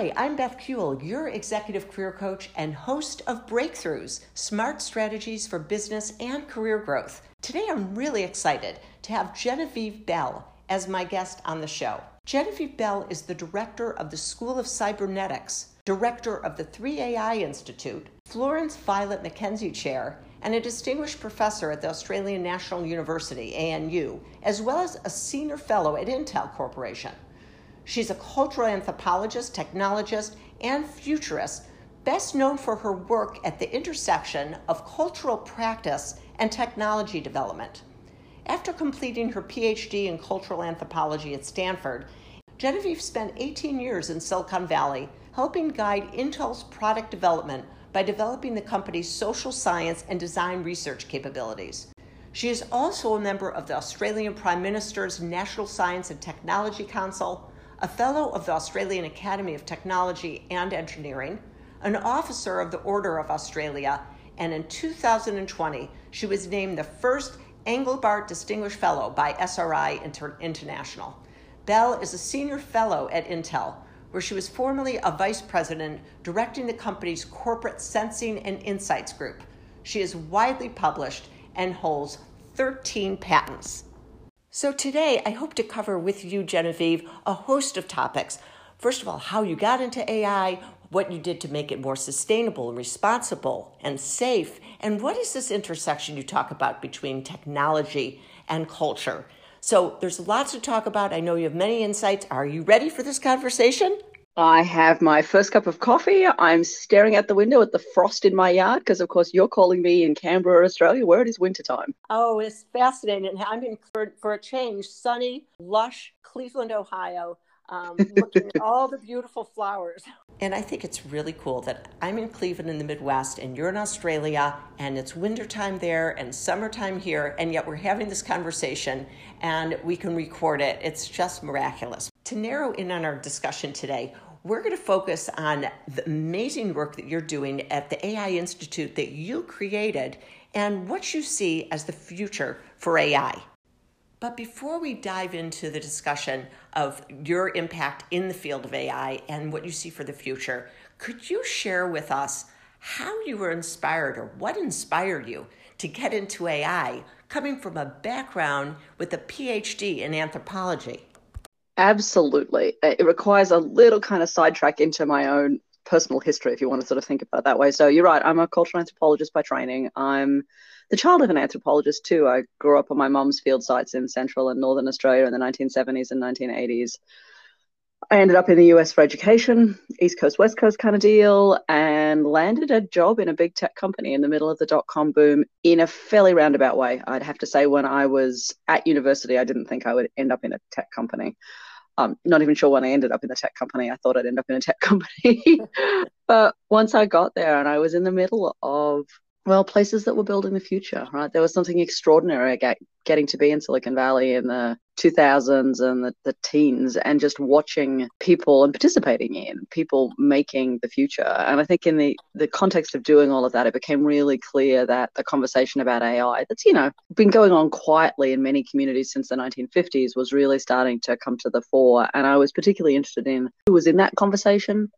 Hi, I'm Beth Kuehl, your executive career coach and host of Breakthroughs Smart Strategies for Business and Career Growth. Today, I'm really excited to have Genevieve Bell as my guest on the show. Genevieve Bell is the director of the School of Cybernetics, director of the 3AI Institute, Florence Violet McKenzie Chair, and a distinguished professor at the Australian National University, ANU, as well as a senior fellow at Intel Corporation. She's a cultural anthropologist, technologist, and futurist, best known for her work at the intersection of cultural practice and technology development. After completing her PhD in cultural anthropology at Stanford, Genevieve spent 18 years in Silicon Valley helping guide Intel's product development by developing the company's social science and design research capabilities. She is also a member of the Australian Prime Minister's National Science and Technology Council, a fellow of the Australian Academy of Technology and Engineering, an officer of the Order of Australia, and in 2020, she was named the first Engelbart Distinguished Fellow by SRI Inter- International. Bell is a senior fellow at Intel, where she was formerly a vice president directing the company's corporate sensing and insights group. She is widely published and holds 13 patents. So today, I hope to cover with you, Genevieve, a host of topics. First of all, how you got into AI, what you did to make it more sustainable and responsible and safe, and what is this intersection you talk about between technology and culture? So there's lots to talk about. I know you have many insights. Are you ready for this conversation? I have my first cup of coffee. I'm staring out the window at the frost in my yard because, of course, you're calling me in Canberra, Australia, where it is wintertime. Oh, it's fascinating. I'm in for, for a change, sunny, lush Cleveland, Ohio, um, looking at all the beautiful flowers. And I think it's really cool that I'm in Cleveland in the Midwest and you're in Australia and it's wintertime there and summertime here, and yet we're having this conversation and we can record it. It's just miraculous. To narrow in on our discussion today, we're going to focus on the amazing work that you're doing at the AI Institute that you created and what you see as the future for AI. But before we dive into the discussion of your impact in the field of AI and what you see for the future, could you share with us how you were inspired or what inspired you to get into AI coming from a background with a PhD in anthropology? Absolutely. It requires a little kind of sidetrack into my own personal history, if you want to sort of think about it that way. So you're right. I'm a cultural anthropologist by training. I'm the child of an anthropologist too. I grew up on my mom's field sites in central and northern Australia in the 1970s and 1980s. I ended up in the US for education, East Coast, West Coast kind of deal, and landed a job in a big tech company in the middle of the dot com boom in a fairly roundabout way. I'd have to say, when I was at university, I didn't think I would end up in a tech company. Um, not even sure when I ended up in the tech company. I thought I'd end up in a tech company. but once I got there and I was in the middle of well, places that were building the future, right? There was something extraordinary get, getting to be in Silicon Valley in the 2000s and the, the teens and just watching people and participating in people making the future. And I think in the, the context of doing all of that, it became really clear that the conversation about AI that's, you know, been going on quietly in many communities since the 1950s was really starting to come to the fore. And I was particularly interested in who was in that conversation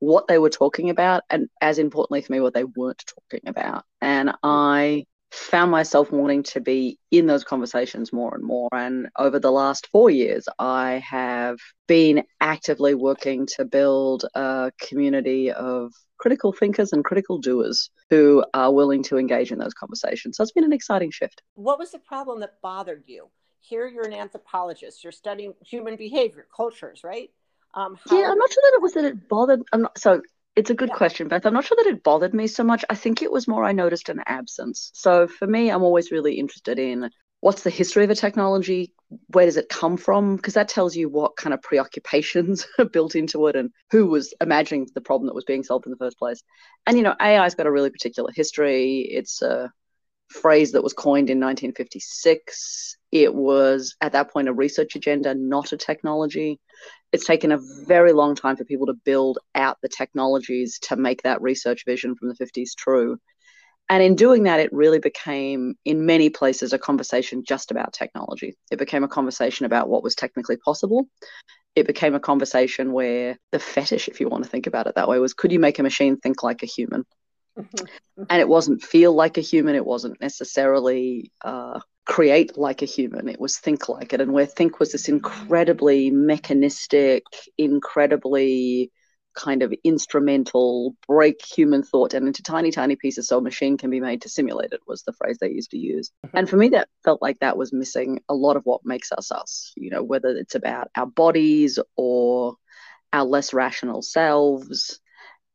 what they were talking about, and as importantly for me, what they weren't talking about. And I found myself wanting to be in those conversations more and more. And over the last four years, I have been actively working to build a community of critical thinkers and critical doers who are willing to engage in those conversations. So it's been an exciting shift. What was the problem that bothered you? Here you're an anthropologist, you're studying human behavior, cultures, right? Um, how... Yeah, I'm not sure that it was that it bothered. I'm not, so it's a good yeah. question, Beth. I'm not sure that it bothered me so much. I think it was more I noticed an absence. So for me, I'm always really interested in what's the history of a technology, where does it come from? Because that tells you what kind of preoccupations are built into it and who was imagining the problem that was being solved in the first place. And you know, AI's got a really particular history. It's a phrase that was coined in 1956. It was at that point a research agenda, not a technology it's taken a very long time for people to build out the technologies to make that research vision from the 50s true. And in doing that, it really became, in many places, a conversation just about technology. It became a conversation about what was technically possible. it became a conversation where the fetish, if you want to think about it that way, was could you make a machine think like a human? Mm-hmm. and it wasn't feel like a human, it wasn't necessarily uh, create like a human, it was think like it. And where think was this incredibly mechanistic, incredibly kind of instrumental, break human thought and into tiny, tiny pieces so a machine can be made to simulate it, was the phrase they used to use. Mm-hmm. And for me, that felt like that was missing a lot of what makes us us, you know, whether it's about our bodies or our less rational selves.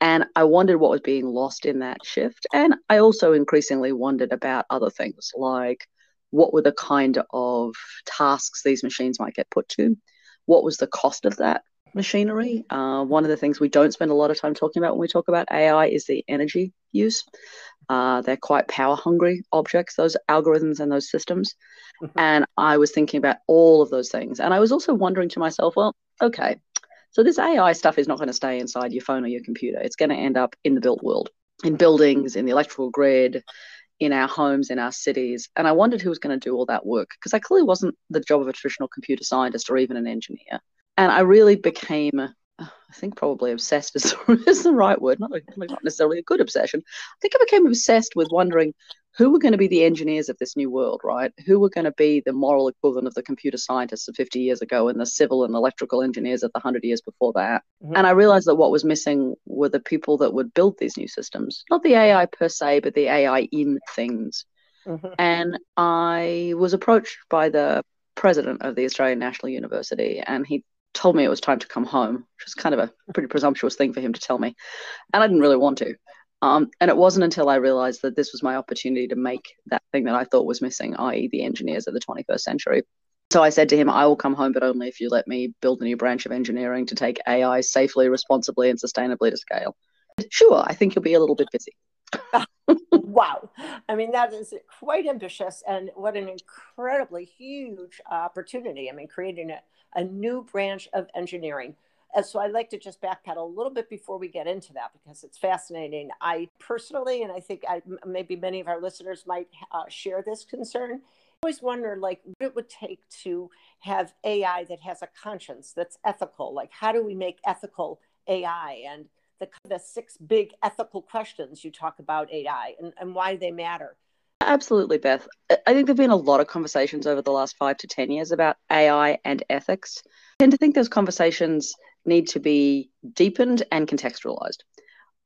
And I wondered what was being lost in that shift. And I also increasingly wondered about other things like what were the kind of tasks these machines might get put to? What was the cost of that? machinery. Uh, one of the things we don't spend a lot of time talking about when we talk about AI is the energy use. Uh, they're quite power hungry objects, those algorithms and those systems. Mm-hmm. And I was thinking about all of those things. And I was also wondering to myself, well, okay, so this AI stuff is not going to stay inside your phone or your computer. It's going to end up in the built world, in buildings, in the electrical grid, in our homes, in our cities. And I wondered who was going to do all that work because I clearly wasn't the job of a traditional computer scientist or even an engineer and I really became, I think probably obsessed is, the right word, not, not necessarily a good obsession. I think I became obsessed with wondering who were going to be the engineers of this new world, right? Who were going to be the moral equivalent of the computer scientists of 50 years ago and the civil and electrical engineers of the 100 years before that? Mm-hmm. And I realized that what was missing were the people that would build these new systems, not the AI per se, but the AI in things. Mm-hmm. And I was approached by the president of the Australian National University, and he told me it was time to come home, which was kind of a pretty presumptuous thing for him to tell me. And I didn't really want to. Um, and it wasn't until I realized that this was my opportunity to make that thing that I thought was missing, i.e., the engineers of the 21st century. So I said to him, I will come home, but only if you let me build a new branch of engineering to take AI safely, responsibly, and sustainably to scale. Sure, I think you'll be a little bit busy. wow. I mean, that is quite ambitious and what an incredibly huge opportunity. I mean, creating a, a new branch of engineering. And so I'd like to just backpedal a little bit before we get into that because it's fascinating. I personally, and I think I, maybe many of our listeners might uh, share this concern, I always wonder like what it would take to have AI that has a conscience that's ethical. Like, how do we make ethical AI? And the, the six big ethical questions you talk about AI and, and why they matter. Absolutely, Beth. I think there have been a lot of conversations over the last five to 10 years about AI and ethics. I tend to think those conversations need to be deepened and contextualized.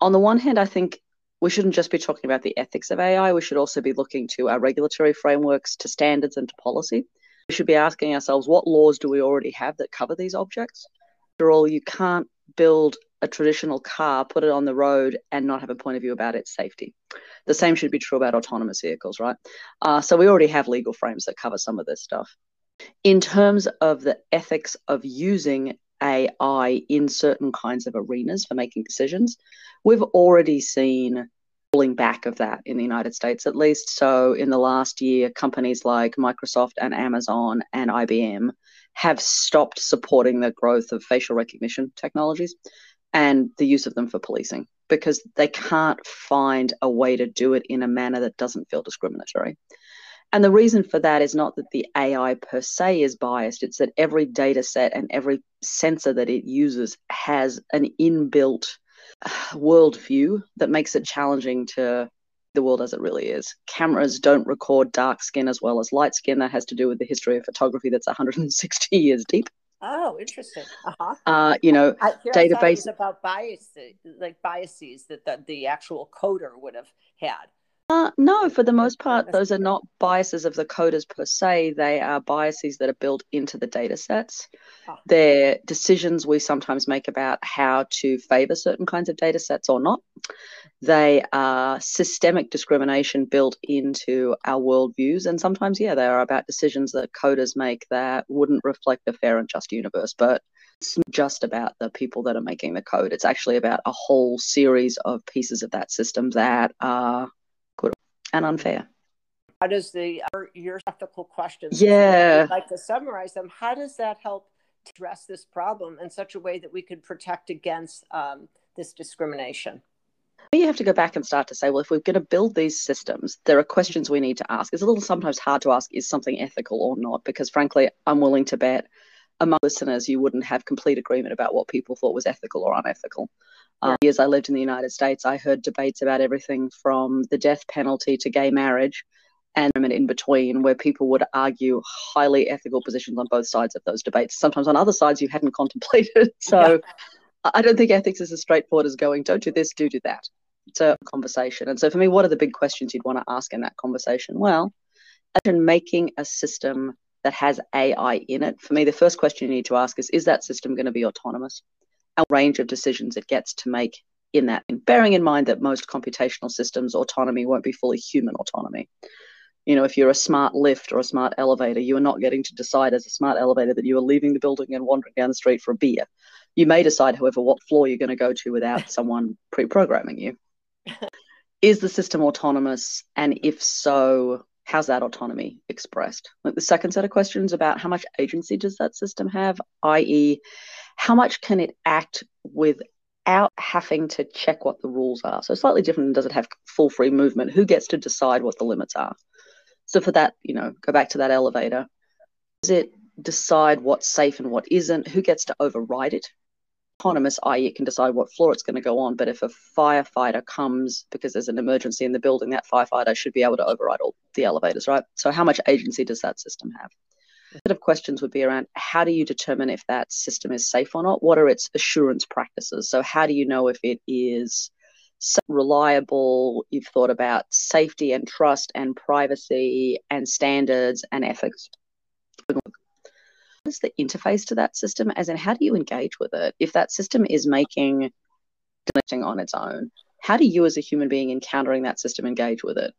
On the one hand, I think we shouldn't just be talking about the ethics of AI, we should also be looking to our regulatory frameworks, to standards, and to policy. We should be asking ourselves what laws do we already have that cover these objects? After all, you can't build a traditional car, put it on the road, and not have a point of view about its safety. The same should be true about autonomous vehicles, right? Uh, so we already have legal frames that cover some of this stuff. In terms of the ethics of using AI in certain kinds of arenas for making decisions, we've already seen pulling back of that in the United States, at least. So, in the last year, companies like Microsoft and Amazon and IBM have stopped supporting the growth of facial recognition technologies and the use of them for policing because they can't find a way to do it in a manner that doesn't feel discriminatory. And the reason for that is not that the AI per se is biased, it's that every data set and every sensor that it uses has an inbuilt uh, worldview that makes it challenging to the world as it really is. Cameras don't record dark skin as well as light skin. That has to do with the history of photography that's 160 years deep. Oh, interesting. Uh-huh. Uh, you know, I, database about biases, like biases that the, the actual coder would have had. Uh, no, for the most part, those are not biases of the coders per se. They are biases that are built into the data sets. Oh. They're decisions we sometimes make about how to favor certain kinds of data sets or not. They are systemic discrimination built into our worldviews. And sometimes, yeah, they are about decisions that coders make that wouldn't reflect a fair and just universe. But it's not just about the people that are making the code. It's actually about a whole series of pieces of that system that are and unfair. How does the your ethical questions? Yeah, I'd like to summarize them. How does that help address this problem in such a way that we could protect against um, this discrimination? You have to go back and start to say, well, if we're going to build these systems, there are questions we need to ask. It's a little sometimes hard to ask, is something ethical or not? Because frankly, I'm willing to bet among listeners, you wouldn't have complete agreement about what people thought was ethical or unethical. Um, years I lived in the United States, I heard debates about everything from the death penalty to gay marriage and in between where people would argue highly ethical positions on both sides of those debates, sometimes on other sides you hadn't contemplated. So yeah. I don't think ethics is as straightforward as going, don't do this, do do that. It's a conversation. And so for me, what are the big questions you'd want to ask in that conversation? Well, imagine making a system that has AI in it. For me, the first question you need to ask is, is that system going to be autonomous? Range of decisions it gets to make in that, and bearing in mind that most computational systems autonomy won't be fully human autonomy you know, if you're a smart lift or a smart elevator, you are not getting to decide as a smart elevator that you are leaving the building and wandering down the street for a beer. You may decide, however, what floor you're going to go to without someone pre programming you. Is the system autonomous? And if so, how's that autonomy expressed? Like the second set of questions about how much agency does that system have, i.e., how much can it act without having to check what the rules are? So slightly different. Does it have full free movement? Who gets to decide what the limits are? So for that, you know, go back to that elevator. Does it decide what's safe and what isn't? Who gets to override it? Autonomous, i.e., it can decide what floor it's going to go on. But if a firefighter comes because there's an emergency in the building, that firefighter should be able to override all the elevators, right? So how much agency does that system have? A set of questions would be around how do you determine if that system is safe or not? What are its assurance practices? So how do you know if it is reliable. You've thought about safety and trust and privacy and standards and ethics. Is the interface to that system? As in, how do you engage with it? If that system is making on its own, how do you, as a human being encountering that system, engage with it?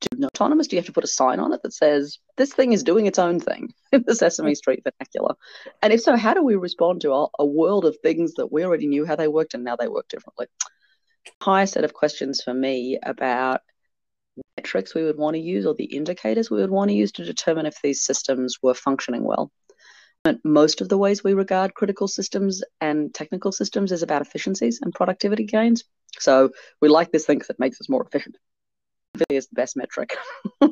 Do autonomous? Do you have to put a sign on it that says this thing is doing its own thing in the Sesame mm. Street vernacular? And if so, how do we respond to a, a world of things that we already knew how they worked and now they work differently? higher set of questions for me about metrics we would want to use or the indicators we would want to use to determine if these systems were functioning well. Most of the ways we regard critical systems and technical systems is about efficiencies and productivity gains. So we like this thing because it makes us more efficient. Is the best metric. and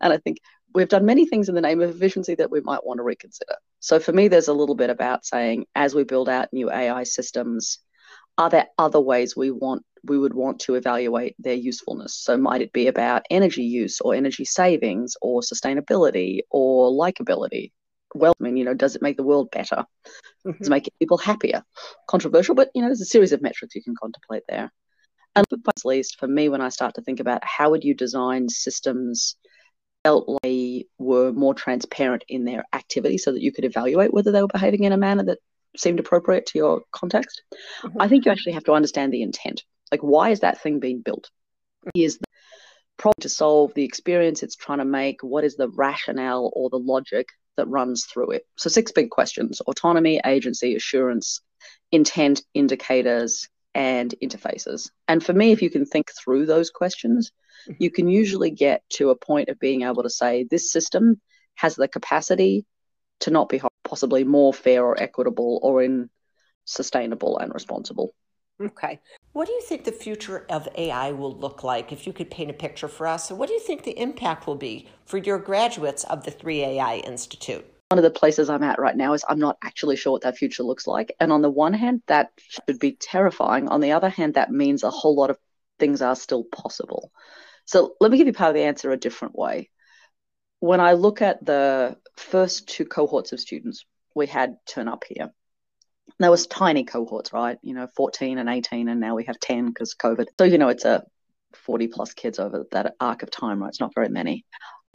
I think we've done many things in the name of efficiency that we might want to reconsider. So for me, there's a little bit about saying as we build out new AI systems, are there other ways we want we would want to evaluate their usefulness so might it be about energy use or energy savings or sustainability or likability well i mean you know does it make the world better mm-hmm. does it make people happier controversial but you know there's a series of metrics you can contemplate there and at least for me when i start to think about how would you design systems felt like they were more transparent in their activity so that you could evaluate whether they were behaving in a manner that seemed appropriate to your context. Mm-hmm. I think you actually have to understand the intent. Like, why is that thing being built? Is the problem to solve the experience it's trying to make? What is the rationale or the logic that runs through it? So, six big questions autonomy, agency, assurance, intent, indicators, and interfaces. And for me, if you can think through those questions, mm-hmm. you can usually get to a point of being able to say, this system has the capacity to not be possibly more fair or equitable or in sustainable and responsible. Okay. What do you think the future of AI will look like if you could paint a picture for us? What do you think the impact will be for your graduates of the 3AI Institute? One of the places I'm at right now is I'm not actually sure what that future looks like. And on the one hand, that should be terrifying. On the other hand, that means a whole lot of things are still possible. So let me give you part of the answer a different way when I look at the first two cohorts of students we had turn up here, there was tiny cohorts, right? You know, 14 and 18, and now we have 10 because COVID. So, you know, it's a 40 plus kids over that arc of time, right? It's not very many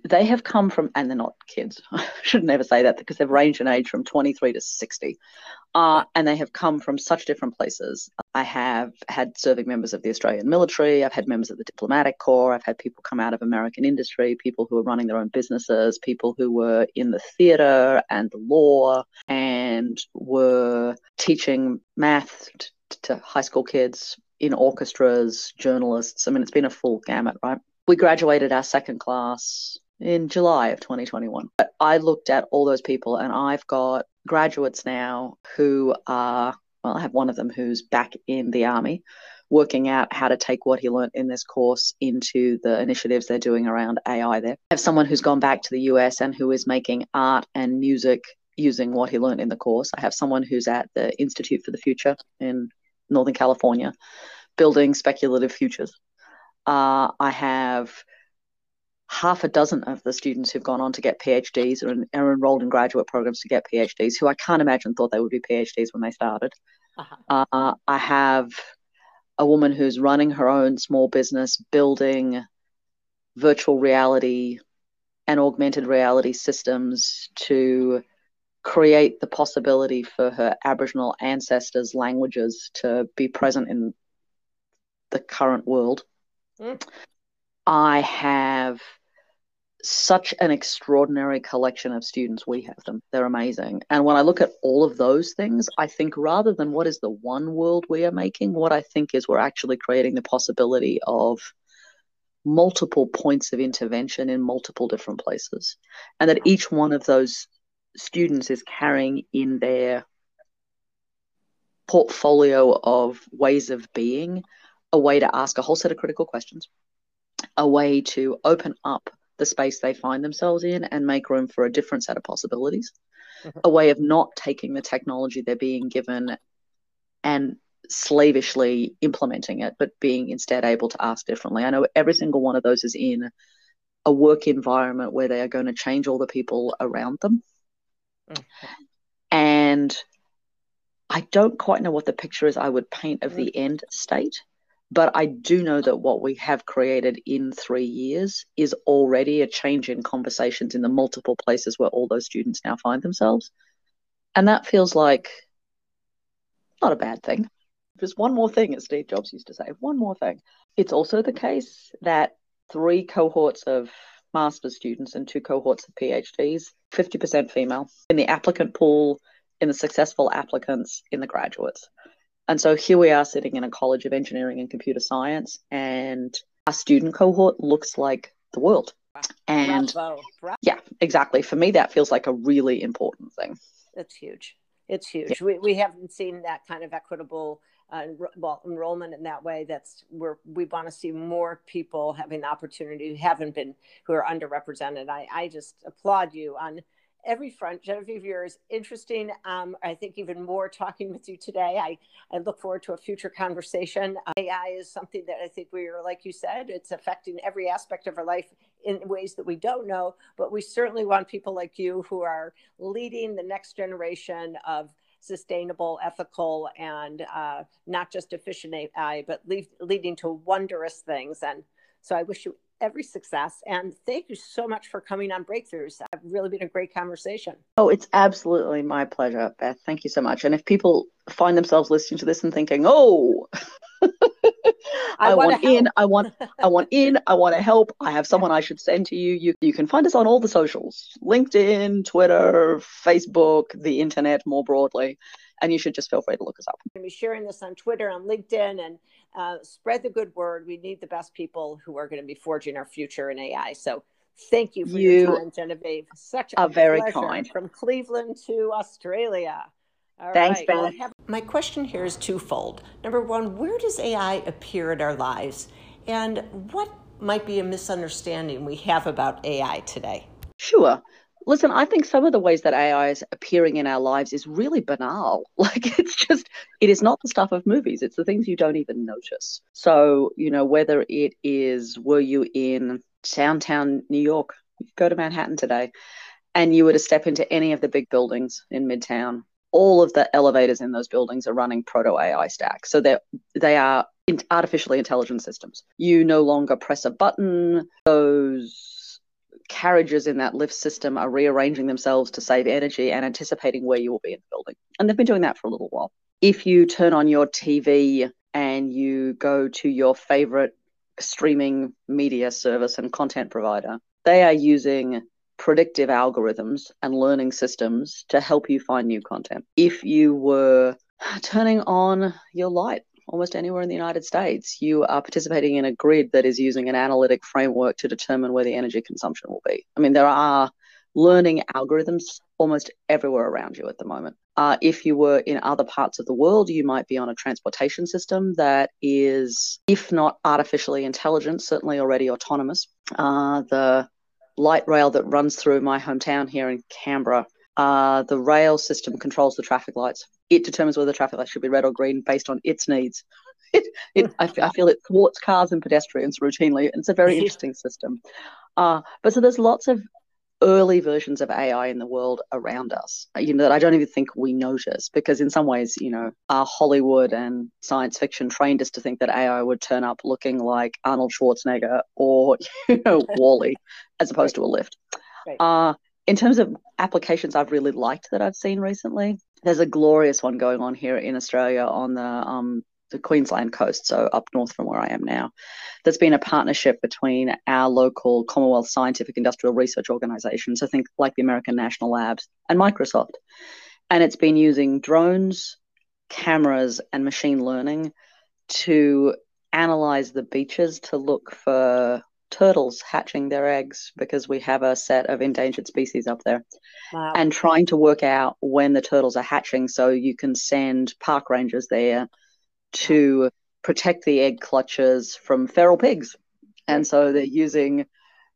they have come from, and they're not kids. I should never say that because they've ranged in age from 23 to 60. Uh, and they have come from such different places. I have had serving members of the Australian military. I've had members of the diplomatic corps. I've had people come out of American industry, people who are running their own businesses, people who were in the theatre and the law and were teaching math t- to high school kids in orchestras, journalists. I mean, it's been a full gamut, right? We graduated our second class in July of 2021. I looked at all those people and I've got graduates now who are, well, I have one of them who's back in the army working out how to take what he learned in this course into the initiatives they're doing around AI there. I have someone who's gone back to the US and who is making art and music using what he learned in the course. I have someone who's at the Institute for the Future in Northern California building speculative futures. Uh, I have half a dozen of the students who've gone on to get PhDs or are enrolled in graduate programs to get PhDs who I can't imagine thought they would be PhDs when they started. Uh-huh. Uh, I have a woman who's running her own small business building virtual reality and augmented reality systems to create the possibility for her Aboriginal ancestors' languages to be present in the current world. Mm. I have such an extraordinary collection of students. We have them. They're amazing. And when I look at all of those things, I think rather than what is the one world we are making, what I think is we're actually creating the possibility of multiple points of intervention in multiple different places. And that each one of those students is carrying in their portfolio of ways of being a way to ask a whole set of critical questions, a way to open up the space they find themselves in and make room for a different set of possibilities, mm-hmm. a way of not taking the technology they're being given and slavishly implementing it, but being instead able to ask differently. I know every single one of those is in a work environment where they are going to change all the people around them. Mm-hmm. And I don't quite know what the picture is I would paint of the mm. end state. But I do know that what we have created in three years is already a change in conversations in the multiple places where all those students now find themselves. And that feels like not a bad thing. There's one more thing, as Steve Jobs used to say, one more thing. It's also the case that three cohorts of master's students and two cohorts of PhDs, 50% female in the applicant pool, in the successful applicants, in the graduates. And so here we are sitting in a College of Engineering and Computer Science, and our student cohort looks like the world. And Bravo. Bravo. yeah, exactly. For me, that feels like a really important thing. It's huge. It's huge. Yeah. We, we haven't seen that kind of equitable uh, well enrollment in that way. That's where we want to see more people having the opportunity who haven't been who are underrepresented. I, I just applaud you on every front. Genevieve, yours interesting. Um, I think even more talking with you today. I, I look forward to a future conversation. Uh, AI is something that I think we are, like you said, it's affecting every aspect of our life in ways that we don't know. But we certainly want people like you who are leading the next generation of sustainable, ethical, and uh, not just efficient AI, but lead, leading to wondrous things. And so I wish you every success. And thank you so much for coming on Breakthroughs. I've really been a great conversation. Oh, it's absolutely my pleasure, Beth. Thank you so much. And if people find themselves listening to this and thinking, oh, I, I want in, I want, I want in, I want to help. I have someone I should send to you. You you can find us on all the socials: LinkedIn, Twitter, Facebook, the internet more broadly and you should just feel free to look us up. I'm going to be sharing this on Twitter, on LinkedIn, and uh, spread the good word. We need the best people who are going to be forging our future in AI. So thank you for you your time, Genevieve. Such a very kind. From Cleveland to Australia. All Thanks, right. Ben. Well, my question here is twofold. Number one, where does AI appear in our lives? And what might be a misunderstanding we have about AI today? Sure. Listen, I think some of the ways that AI is appearing in our lives is really banal. Like it's just, it is not the stuff of movies. It's the things you don't even notice. So, you know, whether it is, were you in downtown New York, go to Manhattan today, and you were to step into any of the big buildings in Midtown, all of the elevators in those buildings are running proto AI stacks. So they're, they are artificially intelligent systems. You no longer press a button, those carriages in that lift system are rearranging themselves to save energy and anticipating where you will be in the building. And they've been doing that for a little while. If you turn on your TV and you go to your favorite streaming media service and content provider, they are using predictive algorithms and learning systems to help you find new content. If you were turning on your light almost anywhere in the United States, you are participating in a grid that is using an analytic framework to determine where the energy consumption will be. I mean, there are learning algorithms almost everywhere around you at the moment. Uh, if you were in other parts of the world, you might be on a transportation system that is, if not artificially intelligent, certainly already autonomous. Uh, the light rail that runs through my hometown here in Canberra Uh, the rail system controls the traffic lights. It determines whether the traffic light should be red or green based on its needs. It, it, I, I, feel it thwarts cars and pedestrians routinely. It's a very interesting system. Uh, but so there's lots of early versions of AI in the world around us, you know, that I don't even think we notice because in some ways, you know, our Hollywood and science fiction trained us to think that AI would turn up looking like Arnold Schwarzenegger or, you know, WALL-E as opposed right. to a lift. Right. Uh, in terms of applications I've really liked that I've seen recently, there's a glorious one going on here in Australia on the um, the Queensland coast, so up north from where I am now. There's been a partnership between our local Commonwealth Scientific Industrial Research Organisation, so think like the American National Labs and Microsoft. And it's been using drones, cameras, and machine learning to analyze the beaches to look for turtles hatching their eggs because we have a set of endangered species up there wow. and trying to work out when the turtles are hatching so you can send park rangers there to protect the egg clutches from feral pigs. And so they're using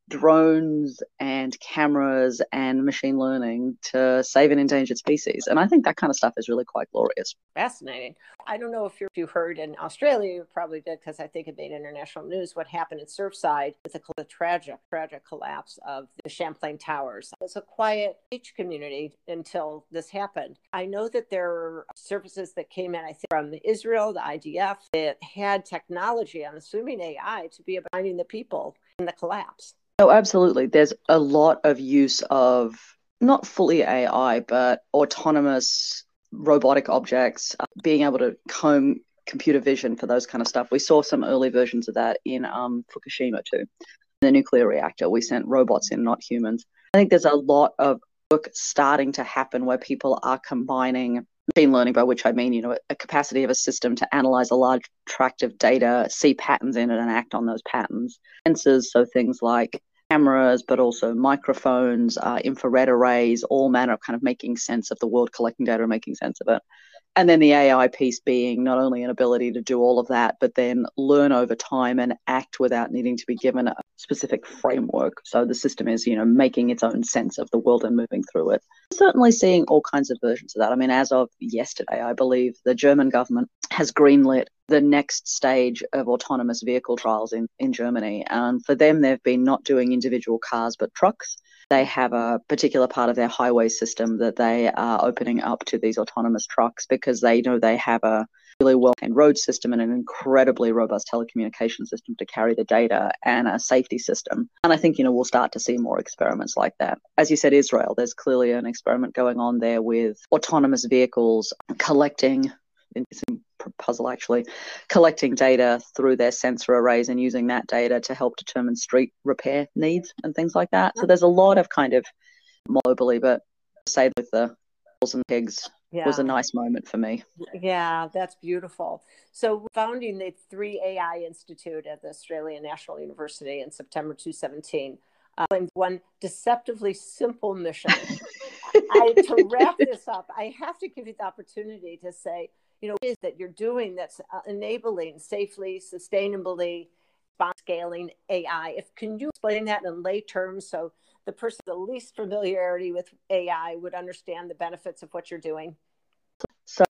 drones and cameras and machine learning to save an endangered species. And I think that kind of stuff is really quite glorious. Fascinating. I don't know if you heard in Australia, you probably did because I think it made international news what happened in Surfside with the, tragic, tragic collapse of the Champlain Towers. It was a quiet beach community until this happened. I know that there are services that came in, I think, from Israel, the IDF, that had technology, I'm assuming AI, to be finding the people in the collapse. Oh, absolutely. There's a lot of use of not fully AI, but autonomous robotic objects, uh, being able to comb computer vision for those kind of stuff. We saw some early versions of that in um, Fukushima too. The nuclear reactor, we sent robots in, not humans. I think there's a lot of work starting to happen where people are combining machine learning, by which I mean, you know, a capacity of a system to analyze a large tract of data, see patterns in it, and act on those patterns. Sensors, so things like cameras, but also microphones, uh, infrared arrays, all manner of kind of making sense of the world, collecting data and making sense of it. And then the AI piece being not only an ability to do all of that, but then learn over time and act without needing to be given a specific framework. So the system is, you know, making its own sense of the world and moving through it. Certainly seeing all kinds of versions of that. I mean, as of yesterday, I believe the German government has greenlit the next stage of autonomous vehicle trials in, in Germany. And for them, they've been not doing individual cars, but trucks. They have a particular part of their highway system that they are opening up to these autonomous trucks because they know they have a really well and road system and an incredibly robust telecommunication system to carry the data and a safety system. And I think, you know, we'll start to see more experiments like that. As you said, Israel, there's clearly an experiment going on there with autonomous vehicles collecting puzzle actually collecting data through their sensor arrays and using that data to help determine street repair needs and things like that. So there's a lot of kind of globally but say with the bulls and pigs yeah. was a nice moment for me. Yeah that's beautiful. So founding the 3ai institute at the australian national university in september 2017 uh, one deceptively simple mission. I, to wrap this up i have to give you the opportunity to say you know, is that you're doing that's uh, enabling safely, sustainably scaling AI. If can you explain that in lay terms so the person the least familiarity with AI would understand the benefits of what you're doing? So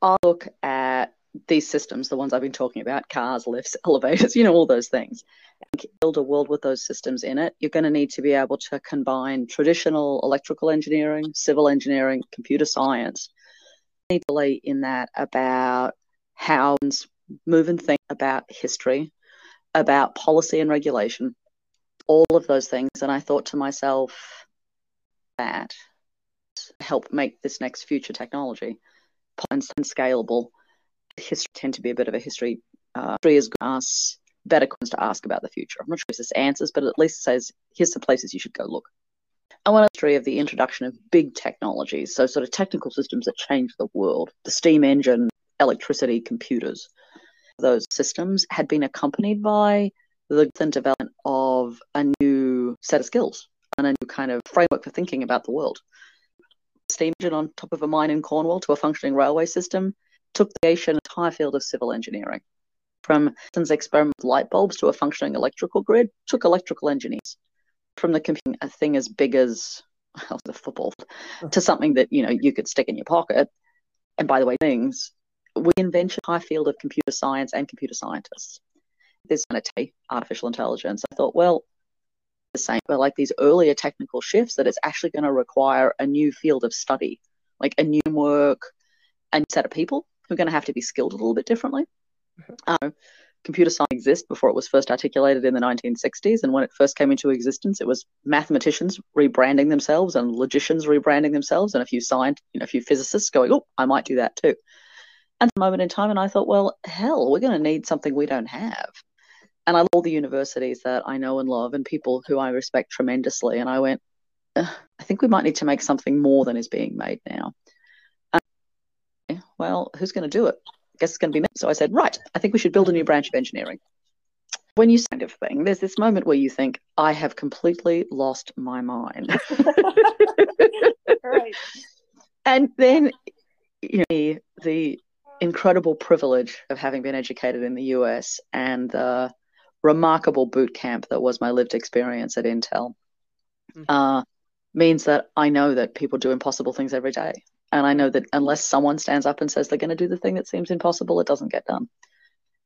I'll look at these systems, the ones I've been talking about, cars, lifts, elevators, you know, all those things. Build a world with those systems in it. You're going to need to be able to combine traditional electrical engineering, civil engineering, computer science, deeply in that about how move and think about history, about policy and regulation, all of those things. And I thought to myself that help make this next future technology and scalable. History tend to be a bit of a history. Uh, history is better questions to ask about the future. I'm not sure if this answers, but at least says here's the places you should go look. I want a history of the introduction of big technologies, so sort of technical systems that change the world. The steam engine, electricity, computers. Those systems had been accompanied by the development of a new set of skills and a new kind of framework for thinking about the world. Steam engine on top of a mine in Cornwall to a functioning railway system took the entire field of civil engineering. From Edison's experiment with light bulbs to a functioning electrical grid took electrical engineers from the computing a thing as big as the football to something that you know you could stick in your pocket. And by the way, things we invented a high field of computer science and computer scientists. There's going to of artificial intelligence. I thought, well, the same, but like these earlier technical shifts, that it's actually going to require a new field of study, like a new work, a set of people who are going to have to be skilled a little bit differently. Mm-hmm. Uh, computer science exists before it was first articulated in the 1960s. And when it first came into existence, it was mathematicians rebranding themselves and logicians rebranding themselves, and a few science, you know, a few physicists going, "Oh, I might do that too." And a moment in time, and I thought, well, hell, we're going to need something we don't have. And I love all the universities that I know and love, and people who I respect tremendously. And I went, I think we might need to make something more than is being made now. And, well, who's going to do it? Guess it's going to be me. So I said, right, I think we should build a new branch of engineering. When you kind of thing, there's this moment where you think, I have completely lost my mind. right. And then you know, the, incredible privilege of having been educated in the US and the remarkable boot camp that was my lived experience at Intel mm-hmm. uh, means that I know that people do impossible things every day. And I know that unless someone stands up and says they're going to do the thing that seems impossible, it doesn't get done.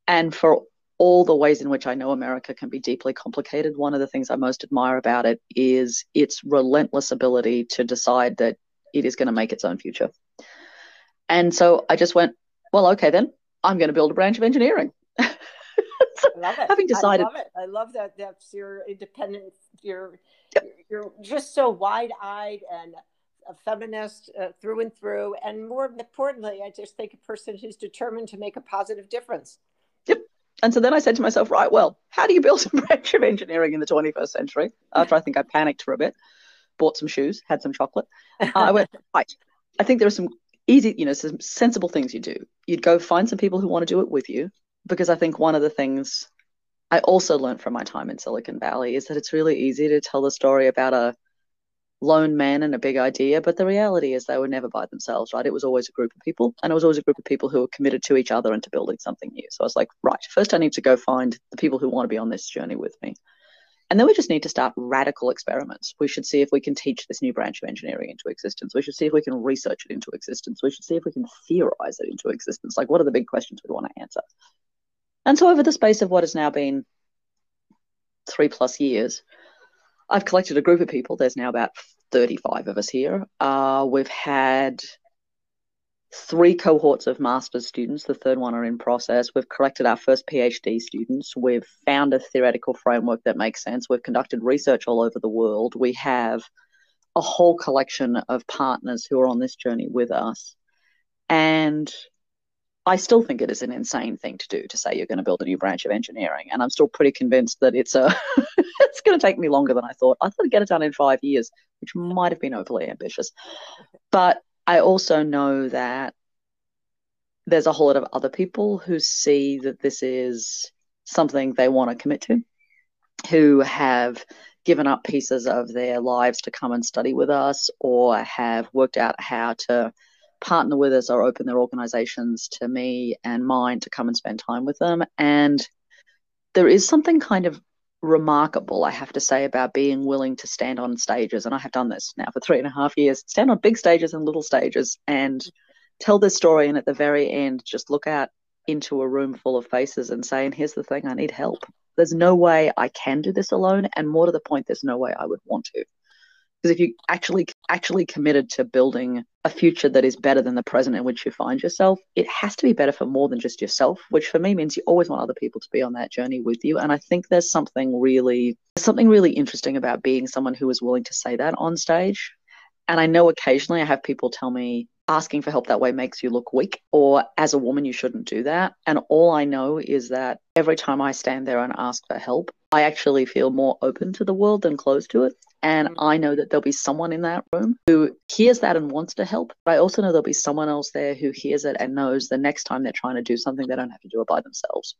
And for all the ways in which I know America can be deeply complicated, one of the things I most admire about it is its relentless ability to decide that it is going to make its own future. And so I just went, well, okay, then I'm going to build a branch of engineering. so I love it. Having decided, I love it. I love that. That's your independence. You're yep. you're just so wide eyed and a feminist uh, through and through, and more importantly, I just think a person who's determined to make a positive difference. Yep. And so then I said to myself, right, well, how do you build a branch of engineering in the 21st century? After I think I panicked for a bit, bought some shoes, had some chocolate. Uh, I went, right, I think there are some easy, you know, some sensible things you do. You'd go find some people who want to do it with you, because I think one of the things I also learned from my time in Silicon Valley is that it's really easy to tell the story about a lone man and a big idea, but the reality is they were never by themselves, right? It was always a group of people, and it was always a group of people who were committed to each other and to building something new. So I was like, right, first I need to go find the people who want to be on this journey with me. And then we just need to start radical experiments. We should see if we can teach this new branch of engineering into existence. We should see if we can research it into existence. We should see if we can theorize it into existence. Like, what are the big questions we want to answer? And so, over the space of what has now been three plus years, I've collected a group of people. There's now about 35 of us here. Uh, we've had three cohorts of master's students. The third one are in process. We've collected our first PhD students. We've found a theoretical framework that makes sense. We've conducted research all over the world. We have a whole collection of partners who are on this journey with us. And I still think it is an insane thing to do to say you're going to build a new branch of engineering. And I'm still pretty convinced that it's a it's going to take me longer than I thought. I thought I'd get it done in five years, which might have been overly ambitious. But I also know that there's a whole lot of other people who see that this is something they want to commit to, who have given up pieces of their lives to come and study with us or have worked out how to partner with us or open their organizations to me and mine to come and spend time with them. And there is something kind of remarkable, I have to say, about being willing to stand on stages. And I have done this now for three and a half years stand on big stages and little stages and tell this story. And at the very end, just look out into a room full of faces and say, and here's the thing, I need help. There's no way I can do this alone. And more to the point, there's no way I would want to. Because if you actually actually committed to building a future that is better than the present in which you find yourself, it has to be better for more than just yourself, which for me means you always want other people to be on that journey with you. And I think there's something really something really interesting about being someone who is willing to say that on stage. And I know occasionally I have people tell me, asking for help that way makes you look weak, or as a woman, you shouldn't do that. And all I know is that every time I stand there and ask for help, I actually feel more open to the world than closed to it. And mm. I know that there'll be someone in that room who hears that and wants to help. But I also know there'll be someone else there who hears it and knows the next time they're trying to do something, they don't have to do it by themselves.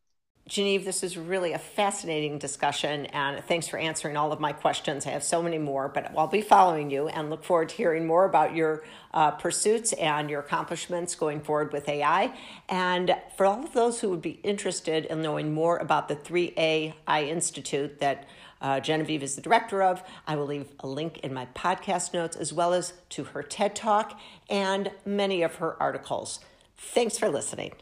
Genevieve, this is really a fascinating discussion, and thanks for answering all of my questions. I have so many more, but I'll be following you and look forward to hearing more about your uh, pursuits and your accomplishments going forward with AI. And for all of those who would be interested in knowing more about the 3AI Institute that uh, Genevieve is the director of. I will leave a link in my podcast notes as well as to her TED Talk and many of her articles. Thanks for listening.